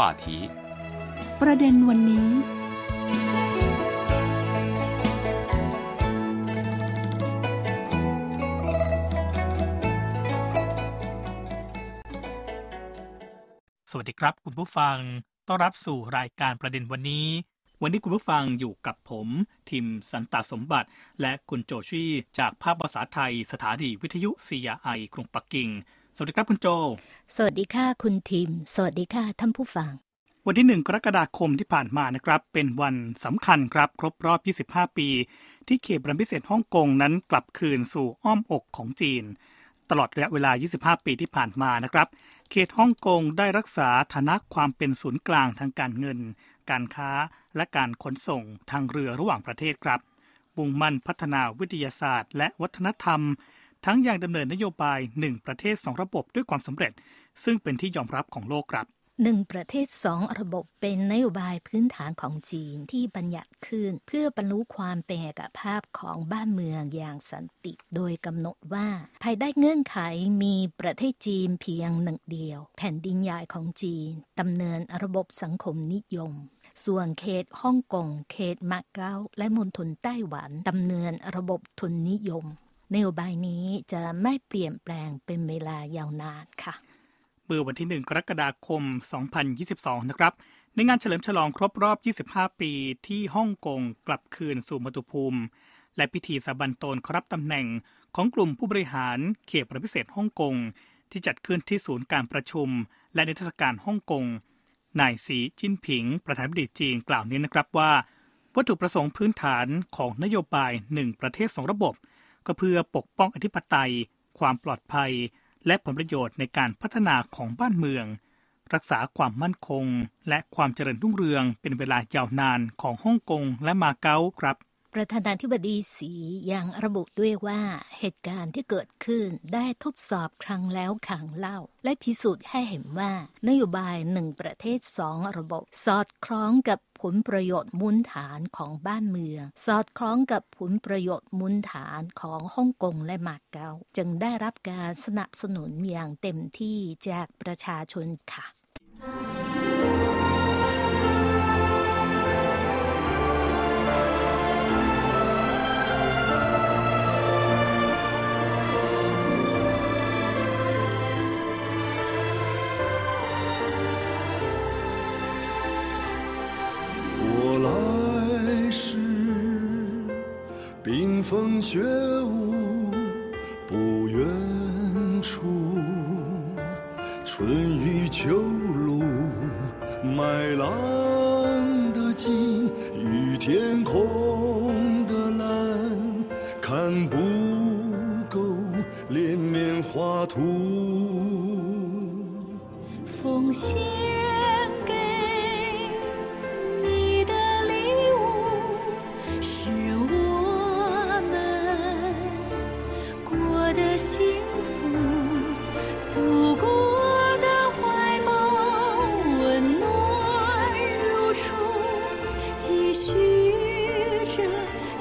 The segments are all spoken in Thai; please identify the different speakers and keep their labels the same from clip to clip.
Speaker 1: 话题。
Speaker 2: ประเด็นวันนี้
Speaker 3: สวัสดีครับ คุณผู้ฟัง ต้อนรับสู่รายการประเด็นวันนี้ วันนี้คุณผู้ฟังอยู่กับผมทิมสันตสมบัติ และคุณโจชี่จากภาคภาษาไทยสถานีวิทยุ CRI กรุงปักกิ่งส วัสดีครับคุณโจ
Speaker 4: สวัสดีค่ะคุณทิมสวัสดีค่ะท่านผู้ฟัง
Speaker 3: วันที่ 1 กรกฎาคมที่ผ่านมานะครับ เป็นวันสำคัญครับ ครบรอบ 25 ปี ที่เขตบรมพิเศษฮ่องกงนั้นกลับคืนสู่อ้อมอกของจีน ตลอดระยะเวลา 25 ปีที่ผ่านมานะครับ เขตฮ่องกงได้รักษาฐานะความเป็นศูนย์กลางทางการเงิน การค้า และการขนส่งทางเรือระหว่างประเทศครับมุ่งมั่นพัฒนาวิทยาศาสตร์ และวัฒนธรรม ทั้งอย่างดำเนินนโยบาย 1 ประเทศ 2 ระบบด้วยความสำเร็จ ซึ่งเป็นที่ยอมรับของโลกครับ
Speaker 4: หนึ่งประเทศสองระบบเป็นนโยบายพื้นฐานของจีนที่บัญญัติขึ้น เพื่อบรรลุความเป็นเอกภาพของบ้านเมืองอย่างสันติ โดยกำหนดว่า ภายใต้เงื่อนไขมีประเทศจีนเพียงหนึ่งเดียว แผ่นดินใหญ่ของจีนดำเนินระบบสังคมนิยม ส่วนเขตฮ่องกงเขตมาเก๊าและมณฑลไต้หวันดำเนินระบบทุนนิยม นโยบายนี้จะไม่เปลี่ยนแปลงเป็นเวลายาวนานค่ะ
Speaker 3: เมื่อวันที่ 1 กรกฎาคม 2022 นะครับ ในงานเฉลิมฉลองครบรอบ 25 ปีที่ฮ่องกงกลับคืนสู่มตุภูมิ และพิธีสาบันตนครับตำแหน่งของกลุ่มผู้บริหารเขตประพิเศษฮ่องกงที่จัดขึ้นที่ศูนย์การประชุม และนิทรรศการฮ่องกง นายสีจิ้นผิง ประธานาธิบดีจีนกล่าวนี้นะครับว่า วัตถุประสงค์พื้นฐานของนโยบาย 1 ประเทศ 2 ระบบ ก็เพื่อปกป้องอธิปไตย ความปลอดภัย และผลประโยชน์ในการพัฒนาของบ้านเมือง รักษาความมั่นคง และความเจริญรุ่งเรืองเป็นเวลายาวนานของฮ่องกงและมาเก๊าครับ
Speaker 4: ประธานาธิบดีสียังระบุด้วยว่าเหตุการณ์ที่เกิดขึ้นได้ทดสอบครั้งแล้วครั้งเล่า และพิสูจน์ให้เห็นว่า นโยบายหนึ่งประเทศสองระบบ สอดคล้องกับผลประโยชน์มูลฐานของบ้านเมือง สอดคล้องกับผลประโยชน์มูลฐานของฮ่องกงและมาเก๊าจึงได้รับการสนับสนุนอย่างเต็มที่จากประชาชนค่ะ
Speaker 5: 来时冰封雪舞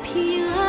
Speaker 6: 平安。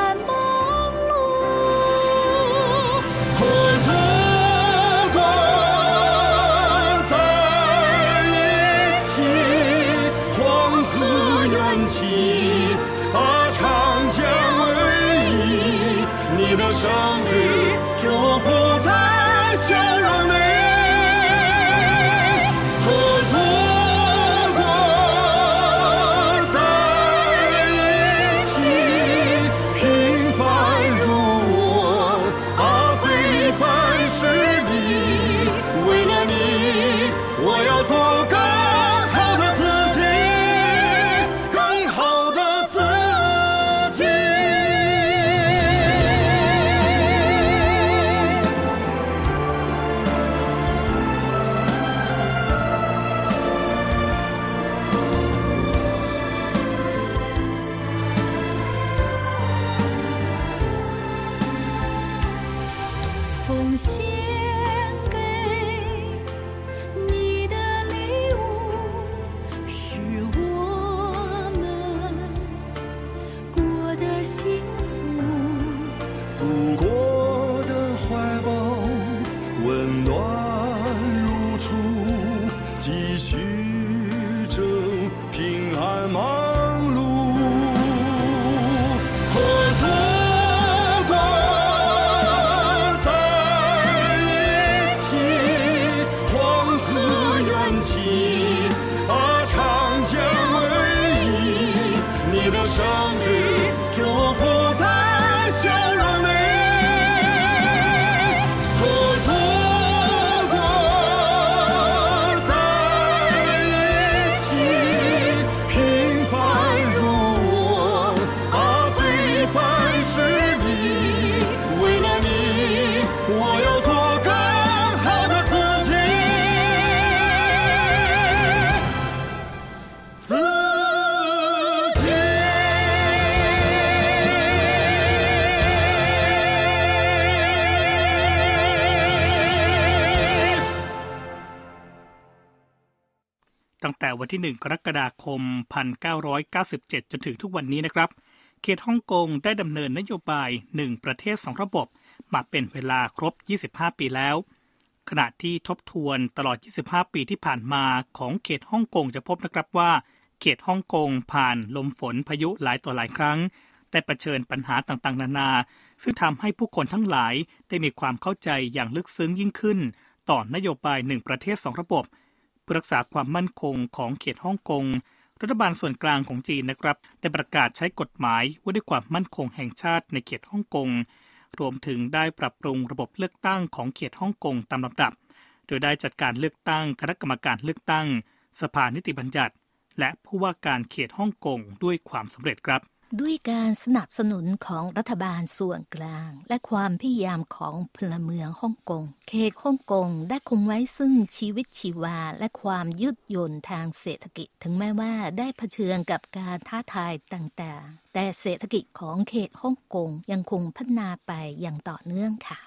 Speaker 3: ตั้งแต่วันที่ 1 กรกฎาคม 1997 จนถึงทุกวันนี้นะครับ เขตฮ่องกงได้ดำเนินนโยบาย 1 ประเทศ 2 ระบบ มาเป็นเวลาครบ 25 ปีแล้ว ขณะที่ทบทวนตลอด 25 ปีที่ผ่านมาของเขตฮ่องกงจะพบนะครับว่า เขตฮ่องกงผ่านลมฝนพายุหลายต่อหลายครั้ง ได้เผชิญปัญหาต่างๆ นานา ซึ่งทำให้ผู้คนทั้งหลายได้มีความเข้าใจอย่างลึกซึ้งยิ่งขึ้น ต่อนโยบายหนึ่งประเทศสองระบบ พื่อรักษาความมั่นคงของเขตฮ่องกง รัฐบาลส่วนกลางของจีนนะครับ ได้ประกาศใช้กฎหมายว่าด้วยความมั่นคงแห่งชาติในเขตฮ่องกง รวมถึงได้ปรับปรุงระบบเลือกตั้งของเขตฮ่องกงตามลำดับ โดยได้จัดการเลือกตั้งคณะกรรมการเลือกตั้ง สภานิติบัญญัติ และผู้ว่าการเขตฮ่องกงด้วยความสำเร็จครับ
Speaker 4: ด้วยการสนับสนุนของรัฐบาลส่วนกลาง และความพยายามของพลเมืองฮ่องกง เขตฮ่องกงได้คงไว้ซึ่งชีวิตชีวาและความยืดหยุ่นทางเศรษฐกิจ ถึงแม้ว่าได้เผชิญกับการท้าทายต่างๆ แต่เศรษฐกิจของเขตฮ่องกงยังคงพัฒนาไปอย่างต่อเนื่องค่ะ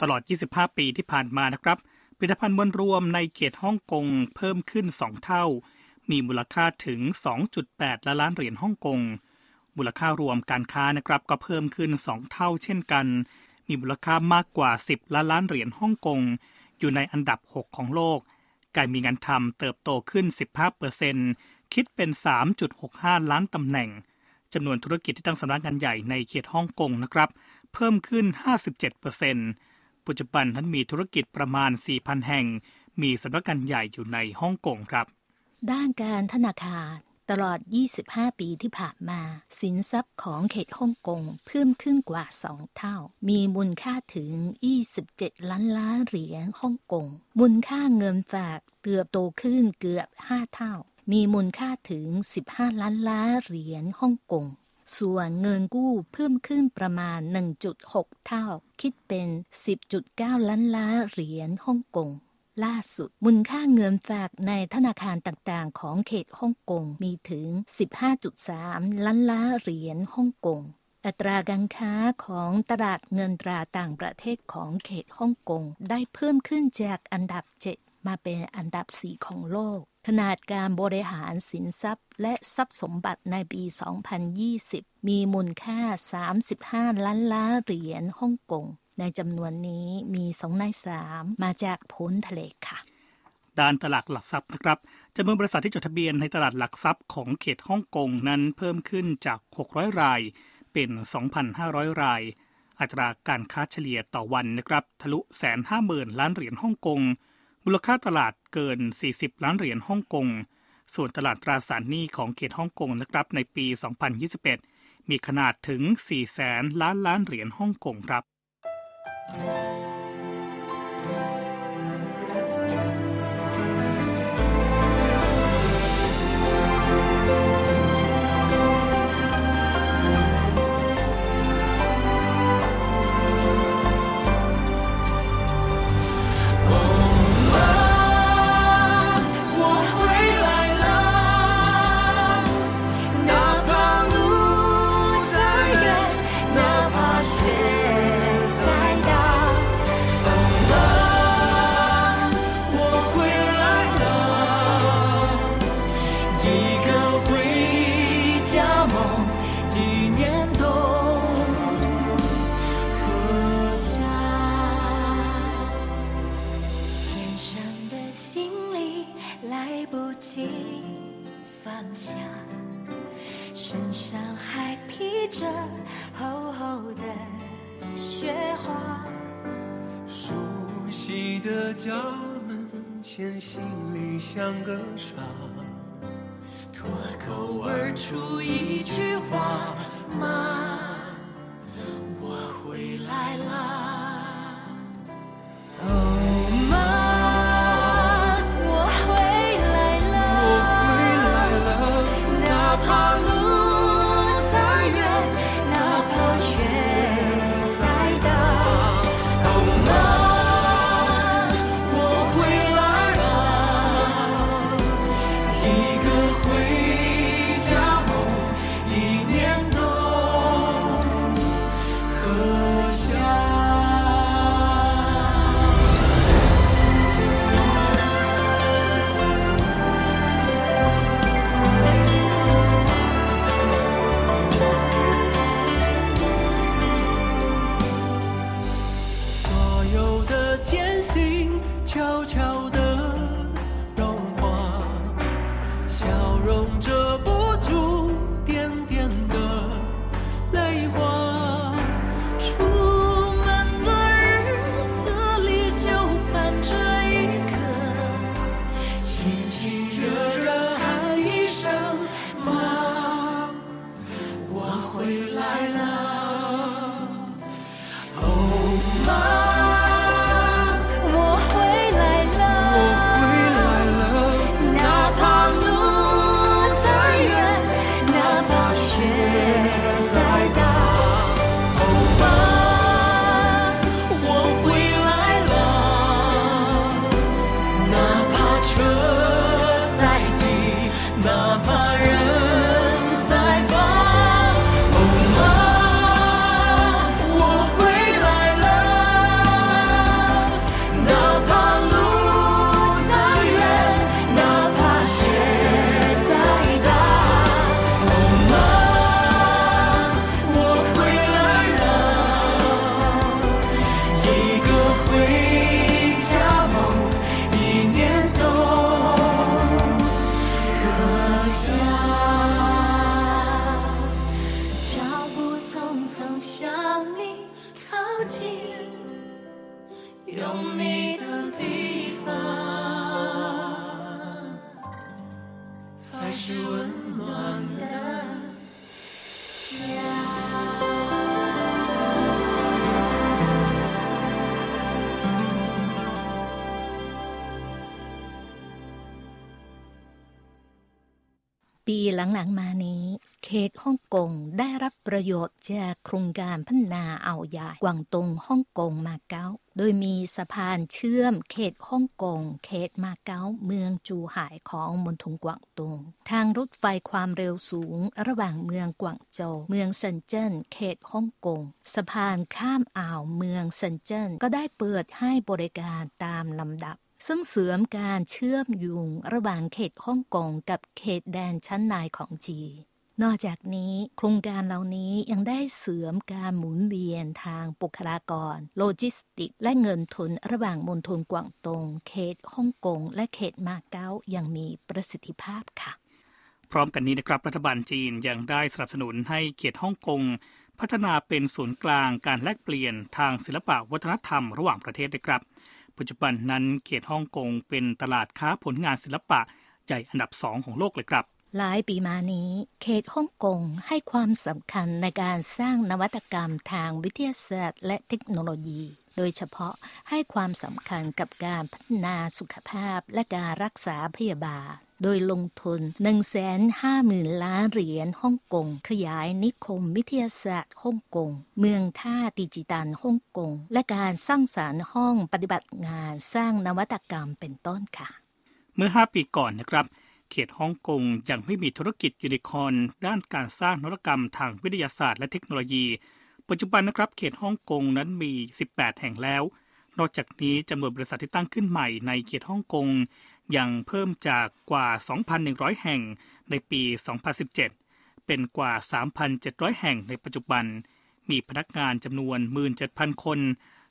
Speaker 3: ตลอด 25 ปีที่ผ่านมานะครับผลิตภัณฑ์มวลรวมในเขตฮ่องกงเพิ่มขึ้น 2 เท่า มีมูลค่าถึง 2.8 ล้านล้านเหรียญฮ่องกง มูลค่ารวมการค้านะครับก็เพิ่มขึ้น 2 เท่าเช่นกัน มีมูลค่ามากกว่า 10 ล้านล้านเหรียญฮ่องกง อยู่ในอันดับ 6 ของโลก การมีงานทำเติบโตขึ้น 15%คิดเป็น 3.65 ล้านตำแหน่งจำนวนธุรกิจที่ตั้งสำนักงานใหญ่ในเขตฮ่องกงนะครับ เพิ่มขึ้น 57%ปัจจุบันนั้นมีธุรกิจประมาณ 4,000 แห่ง มีสำนักงานใหญ่อยู่ในฮ่องกงครับ
Speaker 4: ด้านการธนาคาร ตลอด 25 ปีที่ผ่านมา สินทรัพย์ของเขตฮ่องกงเพิ่มขึ้นกว่า 2 เท่า มีมูลค่าถึง 27 ล้านล้านเหรียญฮ่องกง มูลค่าเงินฝากเติบโตขึ้นเกือบ 5 เท่า มีมูลค่าถึง 15 ล้านล้านเหรียญฮ่องกง ส่วนเงินกู้เพิ่มขึ้นประมาณ 1.6 เท่า คิดเป็น 10.9 ล้านล้านเหรียญฮ่องกง ล่าสุด มูลค่าเงินฝากในธนาคารต่างๆ ของเขตฮ่องกงมีถึง 15.3 ล้านล้านเหรียญฮ่องกงอัตราการค้าของตลาดเงินตราต่างประเทศของเขตฮ่องกงได้เพิ่มขึ้นจากอันดับ 7 มาเป็นอันดับ 4 ของโลก ขนาดการบริหารสินทรัพย์ และทรัพย์สมบัติในปี 2020 มีมูลค่า 35 ล้านล้านเหรียญฮ่องกง ในจำนวนนี้มีสองในสามมาจากพ้นทะเลค่ะ
Speaker 3: ด้านตลาดหลักทรัพย์นะครับจำนวนบริษัทที่จดทะเบียนในตลาดหลักทรัพย์ของเขตฮ่องกงนั้นเพิ่มขึ้นจาก 600 ราย เป็น 2,500 ราย อัตราการค้าเฉลี่ยต่อวันนะครับทะลุแสนห้าหมื่นล้านเหรียญฮ่องกง มูลค่าตลาดเกิน 40 ล้านเหรียญฮ่องกง ส่วนตลาดตราสารหนี้ของเขตฮ่องกงนะครับในปี 2021 มีขนาดถึง 4 แสนล้านล้านเหรียญฮ่องกงครับ
Speaker 7: thank
Speaker 8: you 口而出一
Speaker 4: ปีหลังๆมานี้เขตฮ่องกงได้รับประโยชน์จากโครงการพัฒนาอ่าวใหญ่กวางตงฮ่องกงมาเก๊าโดยมีสะพานเชื่อมเขตฮ่องกง เขตมาเก๊าเมืองจูหายของมณฑลกวางตงทางรถไฟความเร็วสูงระหว่างเมืองกวางโจวเมืองเซินเจิ้นเขตฮ่องกง สะพานข้ามอ่าวเมืองเซินเจิ้นก็ได้เปิดให้บริการตามลำดับ ซึ่งเสริมการเชื่อมโยงระหว่างเขตฮ่องกงกับเขตแดนชั้นในของจีนนอกจากนี้โครงการเหล่านี้ยังได้เสริมการหมุนเวียนทางบุคลากร โลจิสติก และเงินทุนระหว่างมณฑลกวางตง เขตฮ่องกง และเขตมาเก๊าอย่างมีประสิทธิภาพค่ะ
Speaker 3: พร้อมกันนี้นะครับรัฐบาลจีนยังได้สนับสนุนให้เขตฮ่องกง พัฒนาเป็นศูนย์กลางการแลกเปลี่ยนทางศิลปะวัฒนธรรมระหว่างประเทศด้วยครับ ปัจจุบันนั้นเขตฮ่องกงเป็นตลาดค้าผลงานศิลปะใหญ่อันดับสองของโลกเลยครับ
Speaker 4: หลายปีมานี้ เขตฮ่องกงให้ความสำคัญในการสร้างนวัตกรรมทางวิทยาศาสตร์ และเทคโนโลยี โดยเฉพาะให้ความสำคัญกับการพัฒนาสุขภาพและการรักษาพยาบาล โดยลงทุน 150,000 ล้านเหรียญฮ่องกง ขยายนิคมวิทยาศาสตร์ฮ่องกง เมืองท่าดิจิตัลฮ่องกง และการสร้างสารรค์ห้องปฏิบัติงานสร้างนวัตกรรมเป็นต้นค่ะ
Speaker 3: เมื่อ 5 ปีก่อนนะครับ เขตฮ่องกงยังไม่มีธุรกิจยูนิคอร์นด้านการสร้างนวัตกรรมทางวิทยาศาสตร์และเทคโนโลยี ปัจจุบันนะครับ เขตฮ่องกงนั้นมี 18 แห่งแล้วนอกจากนี้จำนวนบริษัทที่ตั้งขึ้นใหม่ในเขตฮ่องกง ยังเพิ่มจากกว่า 2,100 แห่งในปี 2017 เป็นกว่า 3,700 แห่งในปัจจุบัน มีพนักงานจำนวน 17,000 คน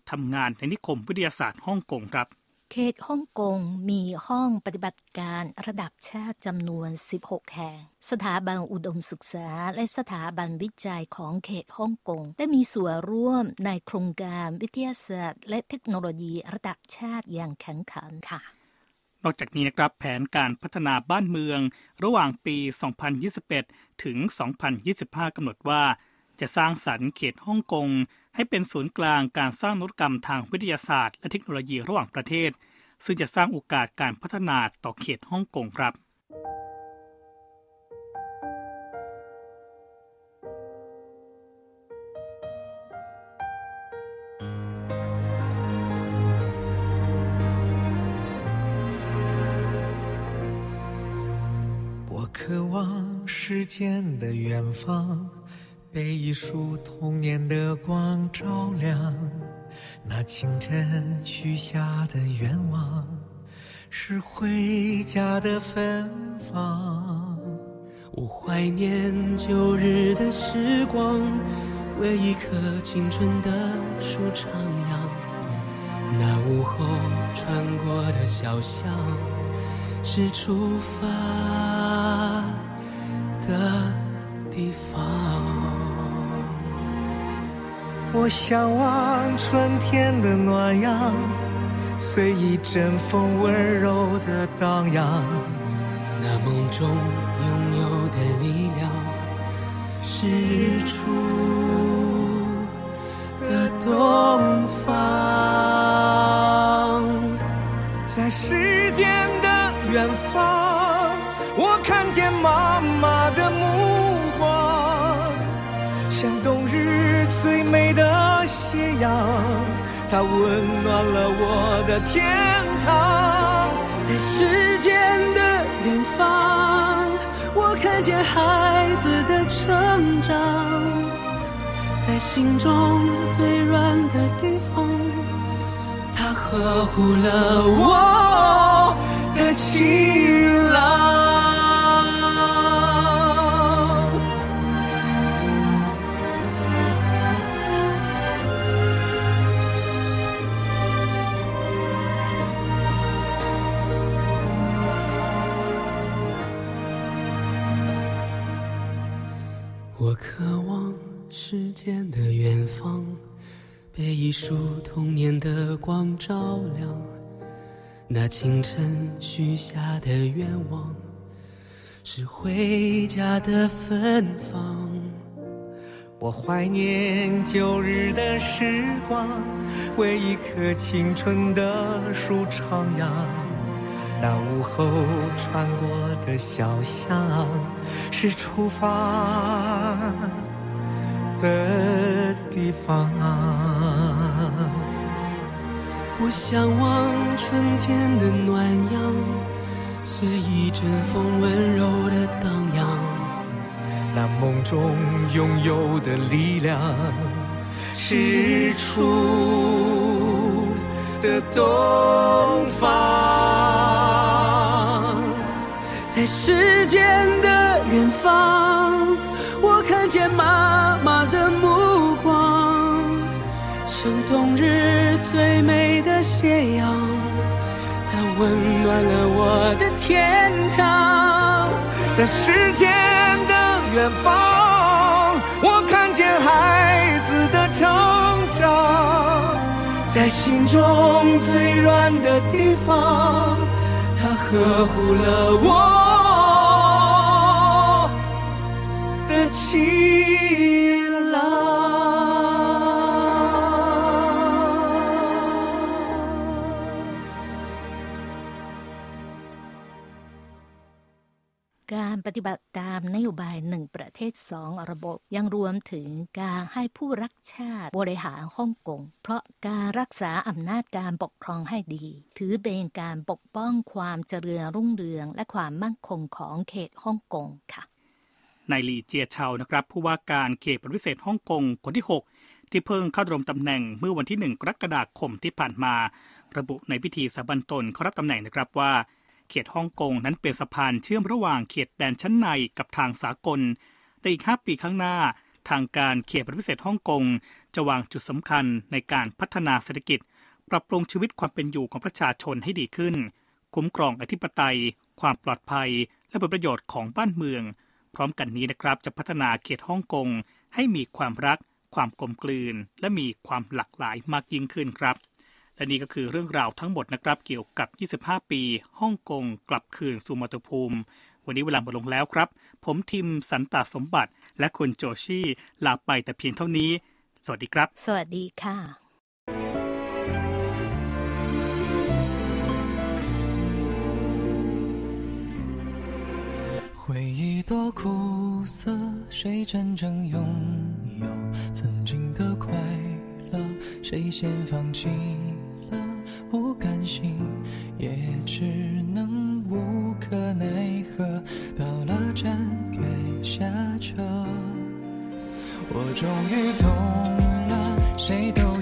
Speaker 3: ทำงานในนิคมวิทยาศาสตร์ฮ่องกงครับ
Speaker 4: เขตฮ่องกงมีห้องปฏิบัติการระดับชาติจำนวน 16 แห่ง สถาบันอุดมศึกษาและสถาบันวิจัยของเขตฮ่องกงได้มีส่วนร่วมในโครงการวิทยาศาสตร์ และเทคโนโลยีระดับชาติอย่างแข็งขันค่ะ
Speaker 3: นอกจากนี้นะครับแผนการพัฒนาบ้านเมือง ระหว่างปี 2021 ถึง 2025 กำหนดว่า จะสร้างสรรค์เขตฮ่องกง ให้เป็นศูนย์กลางการสร้างนวัตกรรมทางวิทยาศาสตร์และเทคโนโลยีระหว่างประเทศ ซึ่งจะสร้างโอกาสการพัฒนาต่อเขตฮ่องกงครับ
Speaker 7: 时间的远方，被一束童年的光照亮。那清晨许下的愿望，是回家的芬芳。
Speaker 9: 我怀念旧日的时光，为一棵青春的树徜徉。那午后穿过的小巷，是出发的地方。
Speaker 10: 我向往春天的暖阳，随一阵风温柔的荡漾。
Speaker 9: 那梦中拥有的力量，是日出的东方。
Speaker 10: 阳，它温暖了我的天堂。
Speaker 9: 在时间的远方，我看见孩子的成长，在心中最软的地方，它呵护了我的晴朗。渴望时间的远方，被一束童年的光照亮。那清晨许下的愿望，是回家的芬芳。
Speaker 10: 我怀念旧日的时光，为一棵青春的树徜徉。那午后穿过的小巷，是出发的地方。
Speaker 9: 我向往春天的暖阳，随一阵风温柔的荡漾。
Speaker 10: 那梦中拥有的力量，是日出的东方。
Speaker 9: 时间的远方，我看见妈妈的目光，像冬日最美的斜阳，它温暖了我的天堂。
Speaker 10: 在时间的远方，我看见孩子的成长，
Speaker 9: 在心中最软的地方，它呵护了我
Speaker 4: การปฏิบัติตามนโยบายหนึ่งประเทศสองระบบ ยังรวมถึงการให้ผู้รักชาติบริหารฮ่องกง เพราะการรักษาอำนาจการปกครองให้ดี ถือเป็นการปกป้องความเจริญรุ่งเรืองและความมั่นคงของเขตฮ่องกงค่ะ
Speaker 3: นายลีเจียเชานะครับ ผู้ว่าการเขตพิเศษฮ่องกงคนที่ 6 ที่เพิ่งเข้าดำรงตำแหน่งเมื่อวันที่ 1 กรกฎาคมที่ผ่านมา ระบุในพิธีสาบันตนเขารับตำแหน่งนะครับว่า เขตฮ่องกงนั้นเป็นสะพานเชื่อมระหว่างเขตแดนชั้นในกับทางสากล ในอีก 5 ปีข้างหน้า ทางการเขตพิเศษฮ่องกงจะวางจุดสำคัญในการพัฒนาเศรษฐกิจ ปรับปรุงชีวิตความเป็นอยู่ของประชาชนให้ดีขึ้น คุ้มครองอธิปไตย ความปลอดภัย และผลประโยชน์ของบ้านเมือง พร้อมกันนี้นะครับจะพัฒนาเขตฮ่องกงให้มีความรัก ความกลมกลืน และมีความหลากหลายมากยิ่งขึ้นครับ และนี่ก็คือเรื่องราวทั้งหมดนะครับเกี่ยวกับ 25 ปีฮ่องกงกลับคืนสู่มาตุภูมิ วันนี้เวลาหมดลงแล้วครับ ผมทิมสันตาสมบัติ และคุณโจชี่ลาไปแต่เพียงเท่านี้ สวัสดีครับ
Speaker 4: สวัสดีค่ะ
Speaker 7: 回忆多苦涩，谁真正拥有曾经的快乐？谁先放弃了？ 不甘心，也只能无可奈何。到了站该下车，我终于懂了，谁都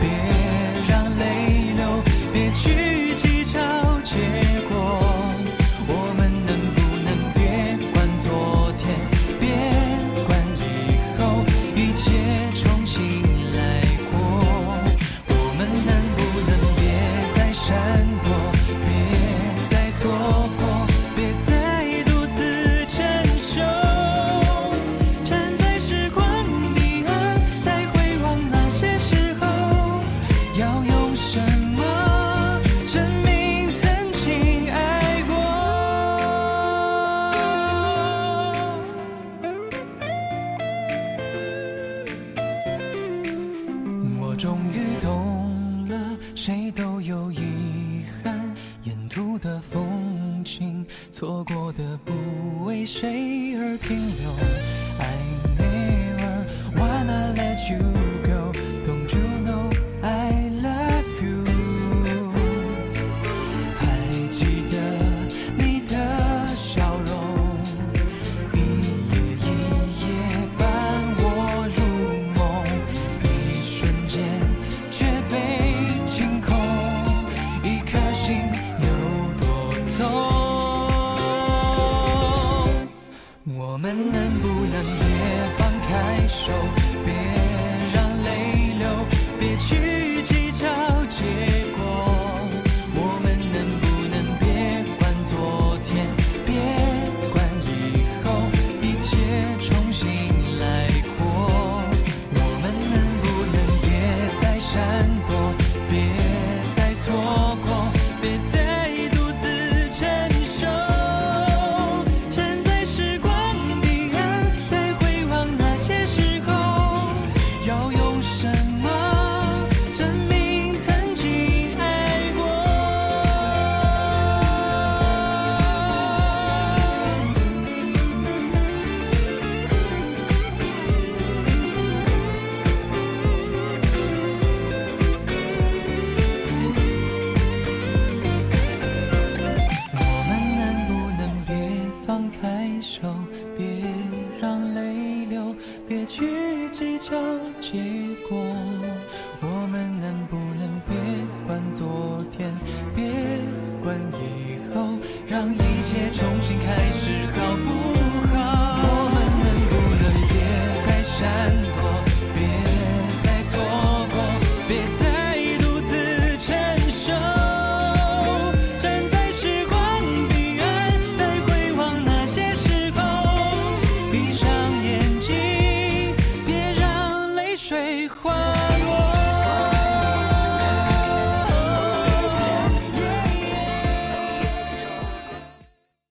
Speaker 7: 别谁都有遗憾沿途的风景错过的不为谁而停留。I never wanna let you 能不能别放开手别让泪流别去